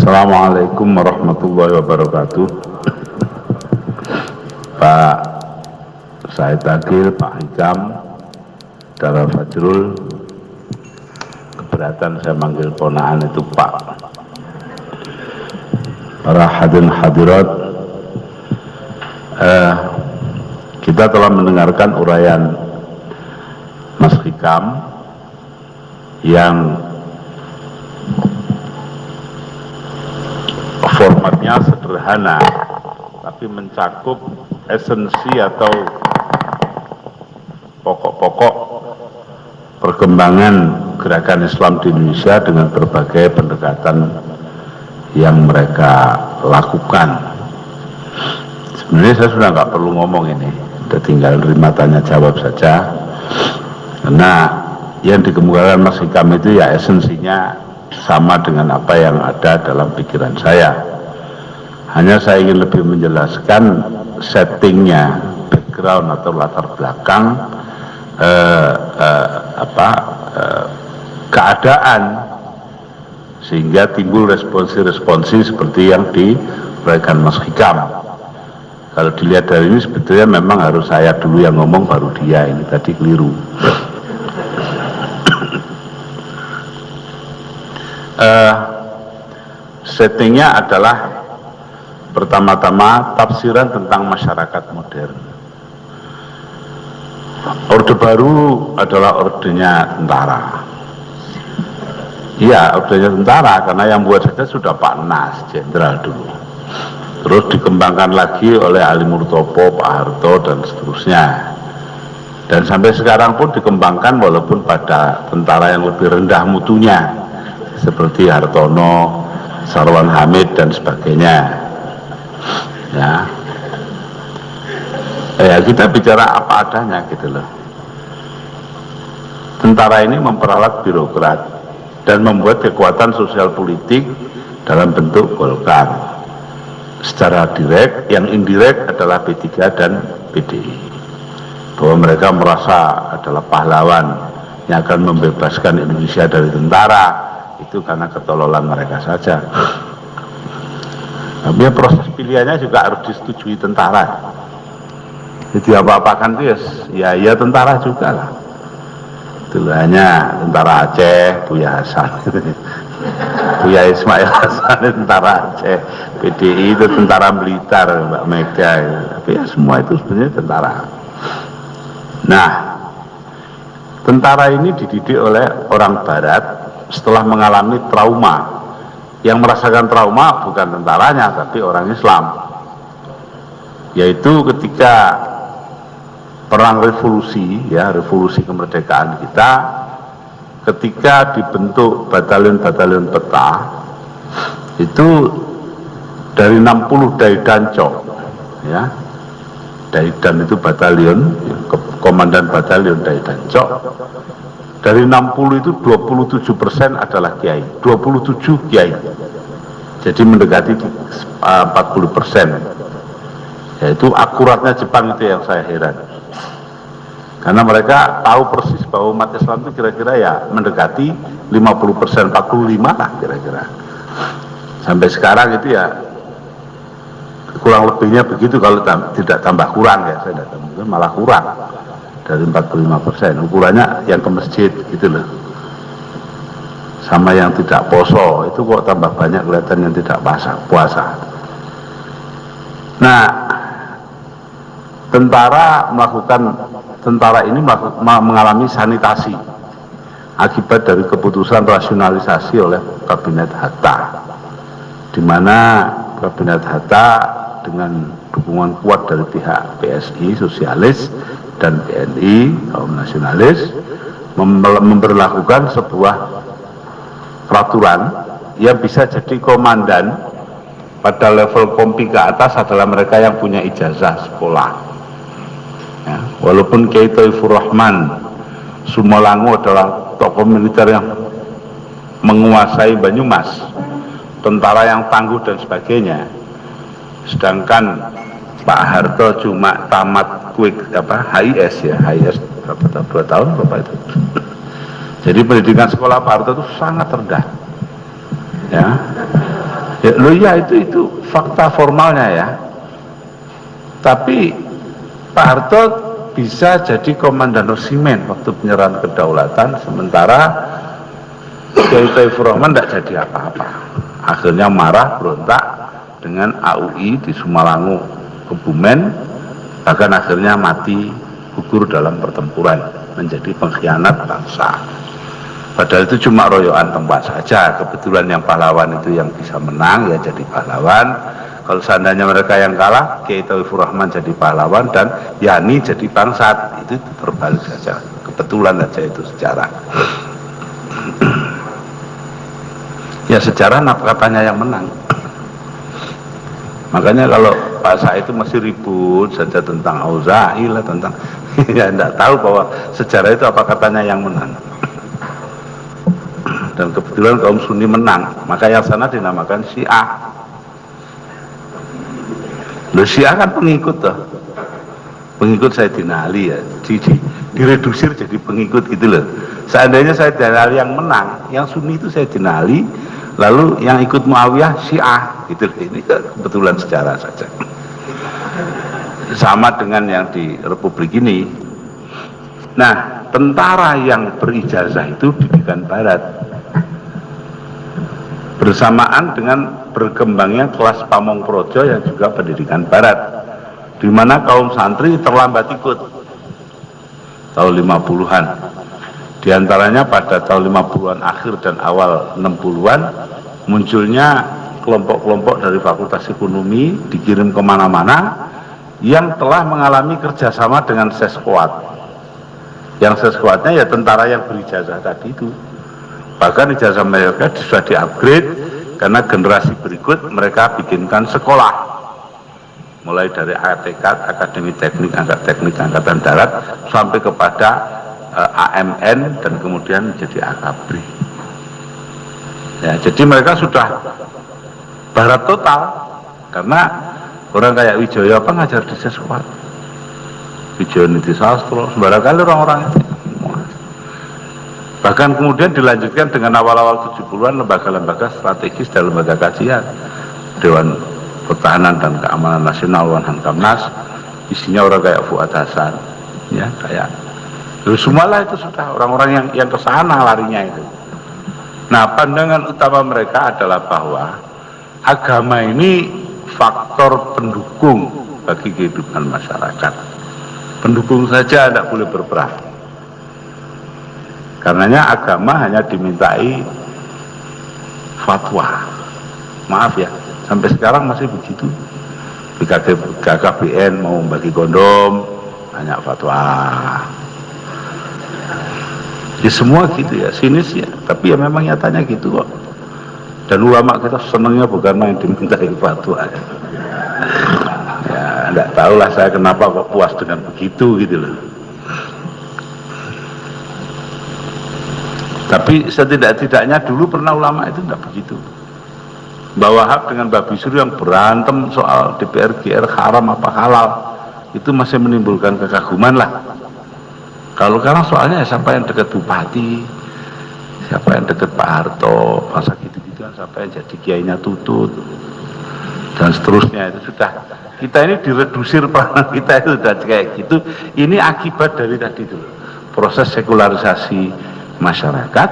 Assalamualaikum warahmatullahi wabarakatuh. Pak Said Agil, Pak Hikam, Dara Fajrul, keberatan saya manggil ponaan itu Pak. Para hadirin hadirat, eh, kita telah mendengarkan uraian Mas Hikam yang formatnya sederhana tapi mencakup esensi atau pokok-pokok perkembangan gerakan Islam di Indonesia dengan berbagai pendekatan yang mereka lakukan. Sebenarnya saya sudah nggak perlu ngomong ini, sudah tinggal terima tanya jawab saja. Karena yang dikemukakan Mas Hikam itu ya esensinya sama dengan apa yang ada dalam pikiran saya. Hanya saya ingin lebih menjelaskan settingnya, background atau latar belakang eh, eh, apa eh, keadaan sehingga timbul responsi-responsi seperti yang diberikan Mas Hikam. Kalau dilihat dari ini sebetulnya memang harus saya dulu yang ngomong baru dia ini tadi keliru. uh, settingnya adalah pertama-tama tafsiran tentang masyarakat modern. Orde baru adalah ordenya tentara. Iya, ordenya tentara karena yang buat saja sudah Pak Nas, jenderal dulu. Terus dikembangkan lagi oleh Ali Murtopo, Pak Harto, dan seterusnya. Dan sampai sekarang pun dikembangkan walaupun pada tentara yang lebih rendah mutunya seperti Hartono, Sarwan Hamid dan sebagainya. Ya. Ya kita bicara apa adanya gitu loh. Tentara ini memperalat birokrat dan membuat kekuatan sosial politik dalam bentuk Golkar. Secara direct, yang indirect adalah P3 dan PDI. Bahwa mereka merasa adalah pahlawan yang akan membebaskan Indonesia dari tentara, itu karena ketololan mereka saja. Tapi proses pilihannya juga harus disetujui tentara. Jadi apa-apakan itu ya, ya, ya tentara juga lah. Hanya tentara Aceh, Buya Hasan. Buya Ismail Hasan tentara Aceh. PDI itu tentara militer, Mbak Mega. Tapi ya semua itu sebenarnya tentara. Nah, tentara ini dididik oleh orang barat setelah mengalami trauma yang merasakan trauma bukan tentaranya tapi orang Islam. Yaitu ketika perang revolusi ya revolusi kemerdekaan kita ketika dibentuk batalion-batalion peta itu dari 60 Daidan Cok ya. Daidan itu batalion komandan batalion Daidan Cok dari 60 itu 27 persen adalah kiai. 27 kiai. Jadi mendekati 40 uh, persen. Yaitu akuratnya Jepang itu yang saya heran. Karena mereka tahu persis bahwa umat Islam itu kira-kira ya mendekati 50 persen 45 lah kira-kira. Sampai sekarang itu ya kurang lebihnya begitu kalau tidak tambah kurang ya saya tidak mungkin malah kurang dari 45 persen. Ukurannya yang ke masjid gitu loh. Sama yang tidak poso itu kok tambah banyak kelihatan yang tidak puasa puasa. Nah tentara melakukan tentara ini mengalami sanitasi akibat dari keputusan rasionalisasi oleh kabinet Hatta di mana kabinet Hatta dengan dukungan kuat dari pihak PSI sosialis dan PNI kaum nasionalis memperlakukan sebuah peraturan yang bisa jadi komandan pada level kompi ke atas adalah mereka yang punya ijazah sekolah. Ya, walaupun Kiai Taifur Rahman adalah tokoh militer yang menguasai Banyumas tentara yang tangguh dan sebagainya sedangkan Pak Harto cuma tamat quick apa HIS ya HIS berapa dua tahun berapa itu? Jadi pendidikan sekolah Pak Harto itu sangat rendah. Ya. Ya, lo ya itu itu fakta formalnya ya. Tapi Pak Harto bisa jadi komandan resimen waktu penyerahan kedaulatan sementara Kiai Taifur Rahman tidak jadi apa-apa. Akhirnya marah berontak dengan AUI di Sumalangu Kebumen bahkan akhirnya mati gugur dalam pertempuran menjadi pengkhianat bangsa. Padahal itu cuma royoan tempat saja. Kebetulan yang pahlawan itu yang bisa menang ya jadi pahlawan. Kalau seandainya mereka yang kalah Kiai Taufur Rahman jadi pahlawan dan Yani jadi bangsat. Itu terbalik saja. Kebetulan saja itu sejarah. Ya sejarah katanya yang menang. Makanya kalau Pak itu masih ribut saja tentang Auza'i lah tentang ya tidak tahu bahwa sejarah itu apa katanya yang menang dan kebetulan kaum Sunni menang maka yang sana dinamakan Syiah Loh Syiah kan pengikut toh. Pengikut Sayyidina Ali ya. Jadi diredusir jadi pengikut gitu loh. Seandainya Sayyidina Ali yang menang, yang Sunni itu Sayyidina Ali, lalu yang ikut Muawiyah Syiah gitu. Ini kebetulan sejarah saja. Sama dengan yang di Republik ini. Nah, tentara yang berijazah itu didikan barat bersamaan dengan berkembangnya kelas pamong projo yang juga pendidikan barat di mana kaum santri terlambat ikut tahun 50-an di antaranya pada tahun 50-an akhir dan awal 60-an munculnya kelompok-kelompok dari fakultas ekonomi dikirim ke mana-mana yang telah mengalami kerjasama dengan seskuat yang seskuatnya ya tentara yang berijazah tadi itu. Bahkan ijazah mereka sudah di upgrade karena generasi berikut mereka bikinkan sekolah. Mulai dari ATK, Akademi Teknik Angkat Teknik Angkatan Darat sampai kepada AMN dan kemudian jadi AKABRI ya, jadi mereka sudah barat total karena orang kayak Wijoyo apa ngajar di sesuatu Wijoyo Niti Sastro sembarang kali orang-orang. Itu Bahkan kemudian dilanjutkan dengan awal-awal 70-an lembaga-lembaga strategis dan lembaga kajian. Dewan Pertahanan dan Keamanan Nasional Wan Kamnas isinya orang kayak Fuad Hasan ya kayak Lalu semualah itu sudah orang-orang yang yang ke sana larinya itu. Nah, pandangan utama mereka adalah bahwa agama ini faktor pendukung bagi kehidupan masyarakat. Pendukung saja tidak boleh berperang Karenanya agama hanya dimintai fatwa. Maaf ya, sampai sekarang masih begitu. BKKBN mau bagi kondom, banyak fatwa. Ya semua gitu ya, sinis ya. Tapi ya memang nyatanya gitu kok. Dan ulama kita senangnya bukan main dimintai fatwa. Ya, ya enggak tahulah saya kenapa kok puas dengan begitu gitu loh. Tapi setidak-tidaknya dulu pernah ulama itu tidak begitu. Mbak Wahab dengan Mbak Bisur yang berantem soal DPR GR haram apa halal itu masih menimbulkan kekaguman lah. Kalau sekarang soalnya ya siapa yang dekat bupati, siapa yang dekat Pak Harto, masa gitu-gitu siapa yang jadi kiainya tutut dan seterusnya itu sudah kita ini diredusir peranan kita itu sudah kayak gitu. Ini akibat dari tadi itu proses sekularisasi masyarakat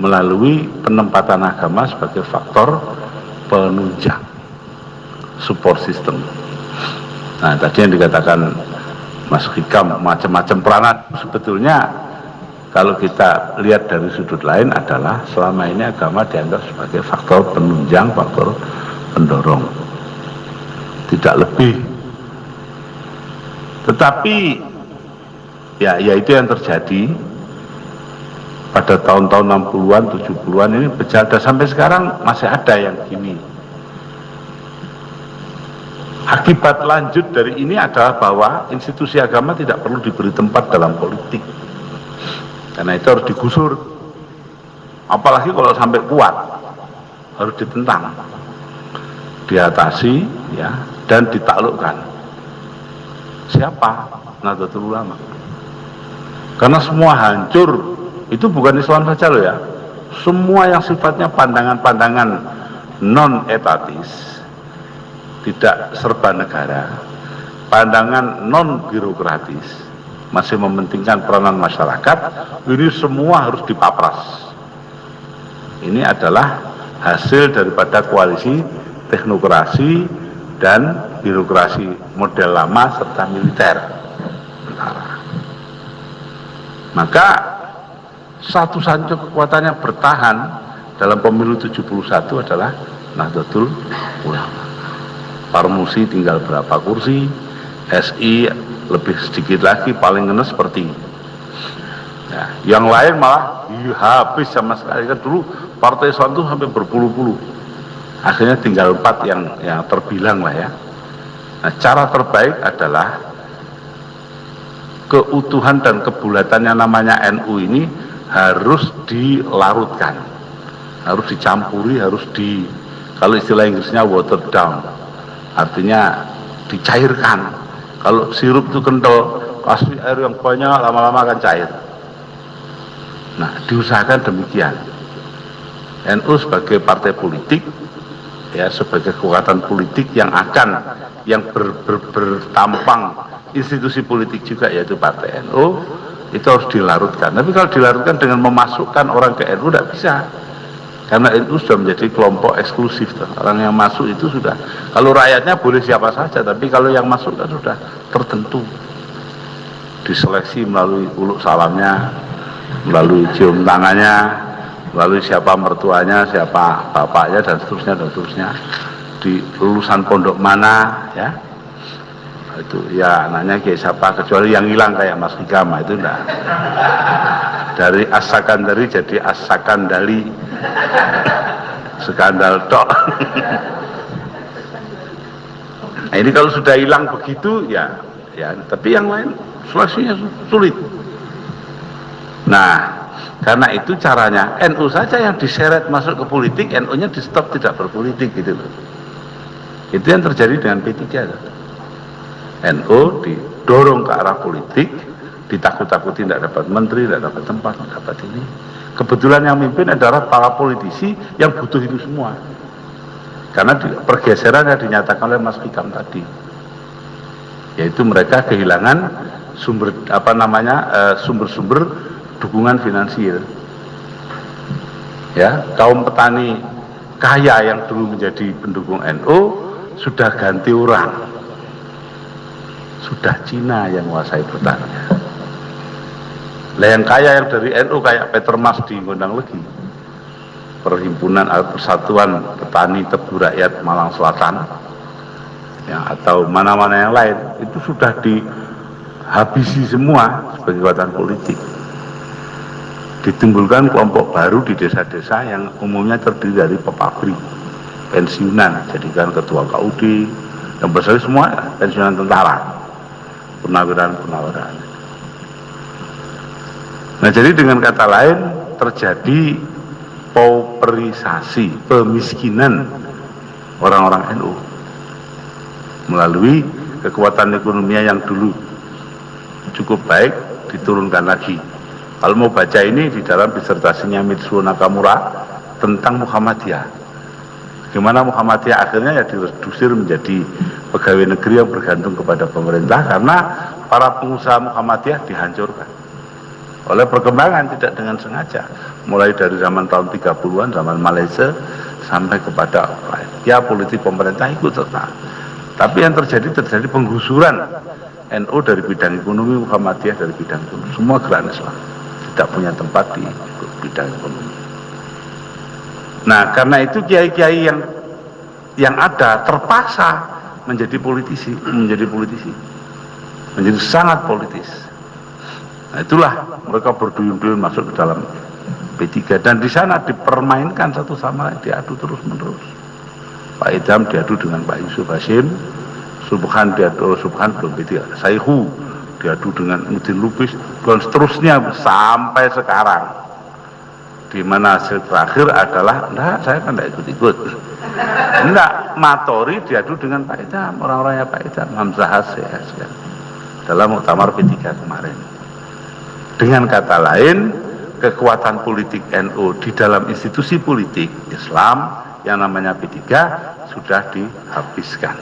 melalui penempatan agama sebagai faktor penunjang support system. Nah, tadi yang dikatakan Mas Hikam macam-macam peranan sebetulnya kalau kita lihat dari sudut lain adalah selama ini agama dianggap sebagai faktor penunjang, faktor pendorong. Tidak lebih. Tetapi ya, ya itu yang terjadi pada tahun-tahun 60-an, 70-an ini berjalan sampai sekarang masih ada yang gini. Akibat lanjut dari ini adalah bahwa institusi agama tidak perlu diberi tempat dalam politik. Karena itu harus digusur. Apalagi kalau sampai kuat, harus ditentang, diatasi, ya, dan ditaklukkan. Siapa? Nahdlatul Ulama. Karena semua hancur itu bukan Islam saja loh ya semua yang sifatnya pandangan-pandangan non etatis, tidak serba negara, pandangan non birokratis, masih mementingkan peranan masyarakat, ini semua harus dipapras. Ini adalah hasil daripada koalisi teknokrasi dan birokrasi model lama serta militer. Maka satu saja kekuatannya bertahan dalam pemilu 71 adalah Nahdlatul Ulama. Parmusi tinggal berapa kursi, SI lebih sedikit lagi paling ngenes seperti ya, yang lain malah ya, habis sama sekali. Kan dulu partai Islam itu sampai berpuluh-puluh. Akhirnya tinggal empat yang yang terbilang lah ya. Nah cara terbaik adalah keutuhan dan kebulatannya namanya NU ini harus dilarutkan. Harus dicampuri harus di kalau istilah Inggrisnya water down artinya dicairkan. Kalau sirup itu kental kasih air yang banyak lama-lama akan cair. Nah diusahakan demikian. NU sebagai partai politik ya sebagai kekuatan politik yang akan yang ber, ber, bertampang institusi politik juga yaitu partai NU itu harus dilarutkan. Tapi kalau dilarutkan dengan memasukkan orang ke NU tidak bisa karena itu sudah menjadi kelompok eksklusif tuh. orang yang masuk itu sudah kalau rakyatnya boleh siapa saja tapi kalau yang masuk kan sudah tertentu. Diseleksi melalui uluk salamnya melalui cium tangannya melalui siapa mertuanya siapa bapaknya dan seterusnya dan seterusnya. Di lulusan pondok mana ya itu. Ya anaknya kayak siapa kecuali yang hilang kayak Mas Hikam itu enggak dari asakan dari jadi asakan dari skandal tok. Nah ini kalau sudah hilang begitu ya ya tapi yang lain seleksinya sulit. Nah karena itu caranya NU saja yang diseret masuk ke politik NU nya di stop tidak berpolitik gitu itu yang terjadi dengan P3 NU didorong ke arah politik ditakut-takuti tidak dapat menteri, tidak dapat tempat, tidak dapat ini. Kebetulan yang mimpin adalah para politisi yang butuh itu semua. Karena di, pergeseran yang dinyatakan oleh Mas Hikam tadi, yaitu mereka kehilangan sumber apa namanya eh, sumber-sumber dukungan finansial. Ya, kaum petani kaya yang dulu menjadi pendukung NU sudah ganti orang, sudah Cina yang menguasai petani. Lah yang kaya yang dari NU kayak Peter Mas di Gondang Legi. Perhimpunan atau Persatuan Petani Tebu Rakyat Malang Selatan ya, atau mana-mana yang lain itu sudah dihabisi semua sebagai kekuatan politik ditimbulkan kelompok baru di desa-desa yang umumnya terdiri dari pepabrik pensiunan jadikan ketua KUD yang besar semua pensiunan tentara penawiran-penawiran Nah jadi dengan kata lain terjadi pauperisasi, pemiskinan orang-orang NU melalui kekuatan ekonomi yang dulu cukup baik diturunkan lagi. Kalau mau baca ini di dalam disertasinya Mitsuo Nakamura tentang Muhammadiyah. Gimana Muhammadiyah akhirnya ya diredusir menjadi pegawai negeri yang bergantung kepada pemerintah karena para pengusaha Muhammadiyah dihancurkan. Oleh perkembangan tidak dengan sengaja. Mulai dari zaman tahun 30-an zaman Malaysia sampai kepada ya politik pemerintah ikut serta tapi yang terjadi terjadi penggusuran NU dari bidang ekonomi Muhammadiyah dari bidang ekonomi. Semua gerakan Islam tidak punya tempat di bidang ekonomi nah karena itu kiai-kiai yang yang ada terpaksa menjadi politisi menjadi politisi menjadi sangat politis Nah itulah mereka berduyun-duyun masuk ke dalam P3 dan di sana dipermainkan satu sama lain diadu terus menerus. Pak Idam diadu dengan Pak Yusuf Hasim, Subhan diadu oh, Subhan belum P3, Saihu diadu dengan Udin Lubis dan seterusnya sampai sekarang. Di mana hasil terakhir adalah, enggak saya kan tidak ikut-ikut. Enggak, Matori diadu dengan Pak Idam, orang-orangnya Pak Idam, Hamzah Hasim dalam muktamar P3 kemarin. Dengan kata lain, kekuatan politik NU di dalam institusi politik Islam yang namanya P3 sudah dihabiskan.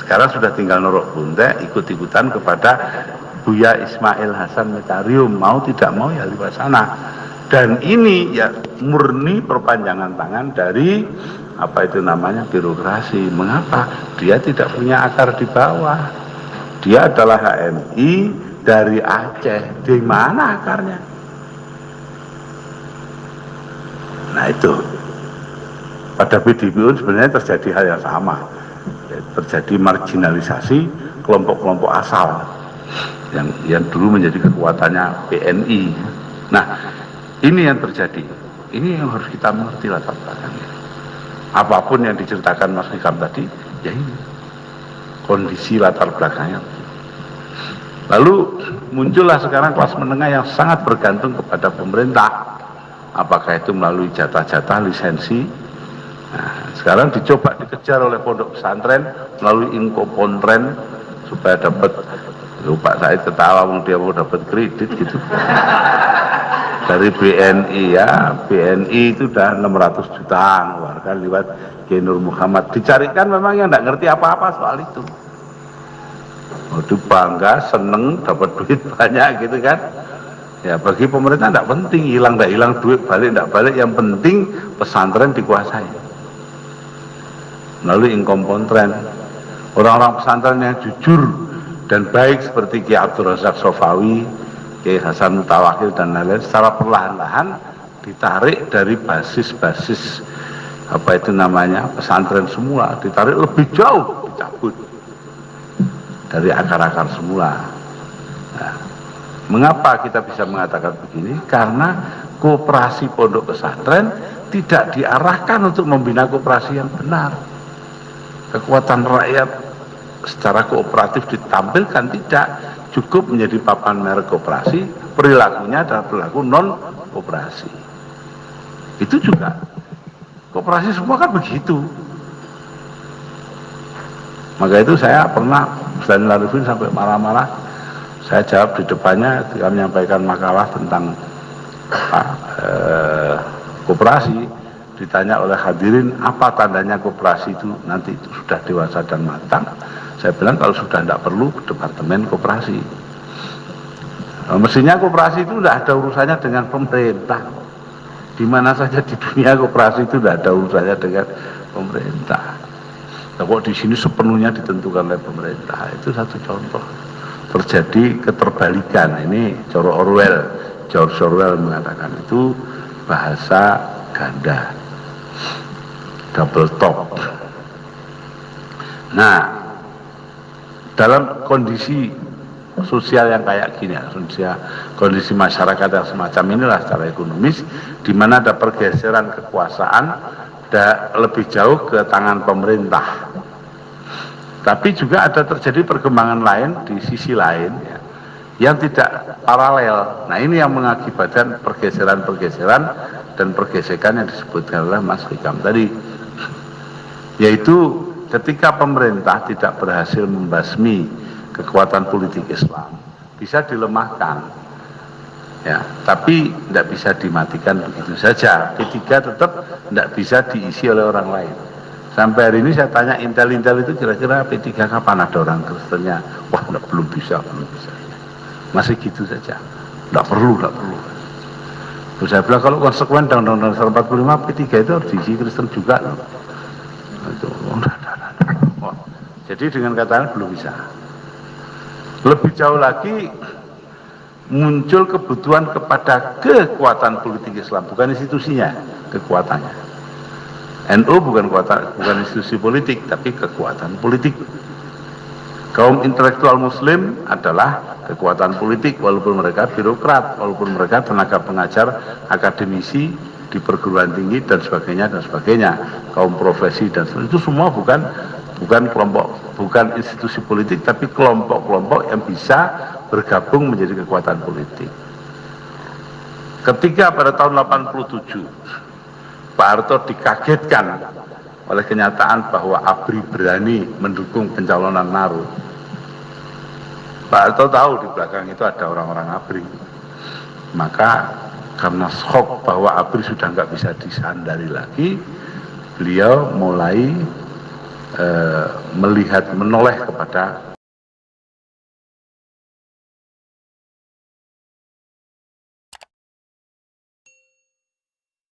Sekarang sudah tinggal norok bunte ikut-ikutan kepada Buya Ismail Hasan Metarium mau tidak mau ya lewat sana dan ini ya murni perpanjangan tangan dari apa itu namanya birokrasi. Mengapa? Dia tidak punya akar di bawah. Dia adalah HMI dari Aceh. Di mana akarnya? Nah itu. Pada PDPU sebenarnya terjadi hal yang sama. Terjadi marginalisasi kelompok-kelompok asal yang yang dulu menjadi kekuatannya PNI nah ini yang terjadi. Ini yang harus kita mengerti latar belakangnya. Apa pun yang diceritakan Mas Hikam tadi, ya ini kondisi latar belakangnya. Lalu muncullah sekarang kelas menengah yang sangat bergantung kepada pemerintah. Apakah itu melalui jatah-jatah lisensi? Nah, sekarang dicoba dikejar oleh pondok pesantren melalui inkopontren supaya dapat lupa saya ketawa dia mau dapat kredit gitu dari BNI ya BNI itu udah 600 juta mengeluarkan lewat Genur Muhammad. Dicarikan memang yang tidak ngerti apa-apa soal itu. Waduh bangga seneng dapat duit banyak gitu kan. Ya bagi pemerintah tidak penting hilang tidak hilang duit balik tidak balik. Yang penting pesantren dikuasai. Melalui inkompontren orang-orang pesantren yang jujur dan baik seperti Ki Abdul Razak Sofawi Kiai Hasan Mutawakil dan lain-lain secara perlahan-lahan ditarik dari basis-basis apa itu namanya pesantren semula ditarik lebih jauh dicabut dari akar-akar semula. Nah, mengapa kita bisa mengatakan begini? Karena kooperasi pondok pesantren tidak diarahkan untuk membina kooperasi yang benar. Kekuatan rakyat secara kooperatif ditampilkan tidak cukup menjadi papan merek koperasi perilakunya adalah perilaku non koperasi itu juga koperasi semua kan begitu. Maka itu saya pernah selain Larifin sampai marah-marah saya jawab di depannya ketika menyampaikan makalah tentang apa, eh, koperasi ditanya oleh hadirin apa tandanya koperasi itu? Nanti itu sudah dewasa dan matang saya bilang kalau sudah tidak perlu departemen koperasi. Nah, mestinya koperasi itu tidak ada urusannya dengan pemerintah. Di mana saja di dunia koperasi itu tidak ada urusannya dengan pemerintah. Nah, kok di sini sepenuhnya ditentukan oleh pemerintah. Itu satu contoh. Terjadi keterbalikan. Ini Coro Orwell. George Orwell mengatakan itu bahasa ganda. Double top. Nah, dalam kondisi sosial yang kayak gini ya, kondisi masyarakat yang semacam inilah secara ekonomis di mana ada pergeseran kekuasaan da, lebih jauh ke tangan pemerintah. Tapi juga ada terjadi perkembangan lain di sisi lain ya, yang tidak paralel. Nah ini yang mengakibatkan pergeseran-pergeseran dan pergesekan yang disebutkan oleh Mas Hikam tadi yaitu ketika pemerintah tidak berhasil membasmi kekuatan politik Islam bisa dilemahkan. Ya tapi tidak bisa dimatikan begitu saja. P3 tetap tidak bisa diisi oleh orang lain. Sampai hari ini saya tanya intel-intel itu kira-kira P3 kapan ada orang Kristennya? Wah enggak, belum bisa belum bisa. Masih gitu saja. Tidak perlu tidak perlu. Terus saya bilang kalau konsekuen Undang-Undang 45 P3 itu harus diisi Kristen juga itu jadi dengan kata lain belum bisa. Lebih jauh lagi muncul kebutuhan kepada kekuatan politik Islam, bukan institusinya, kekuatannya. NU bukan kekuatan, bukan institusi politik, tapi kekuatan politik. Kaum intelektual muslim adalah kekuatan politik walaupun mereka birokrat, walaupun mereka tenaga pengajar, akademisi di perguruan tinggi dan sebagainya dan sebagainya. Kaum profesi dan sebagainya itu semua bukan bukan kelompok bukan institusi politik tapi kelompok-kelompok yang bisa bergabung menjadi kekuatan politik. Ketika pada tahun 87 Pak Harto dikagetkan oleh kenyataan bahwa ABRI berani mendukung pencalonan Naru Pak Harto tahu di belakang itu ada orang-orang ABRI. Maka karena shock bahwa ABRI sudah nggak bisa disandari lagi beliau mulai melihat menoleh kepada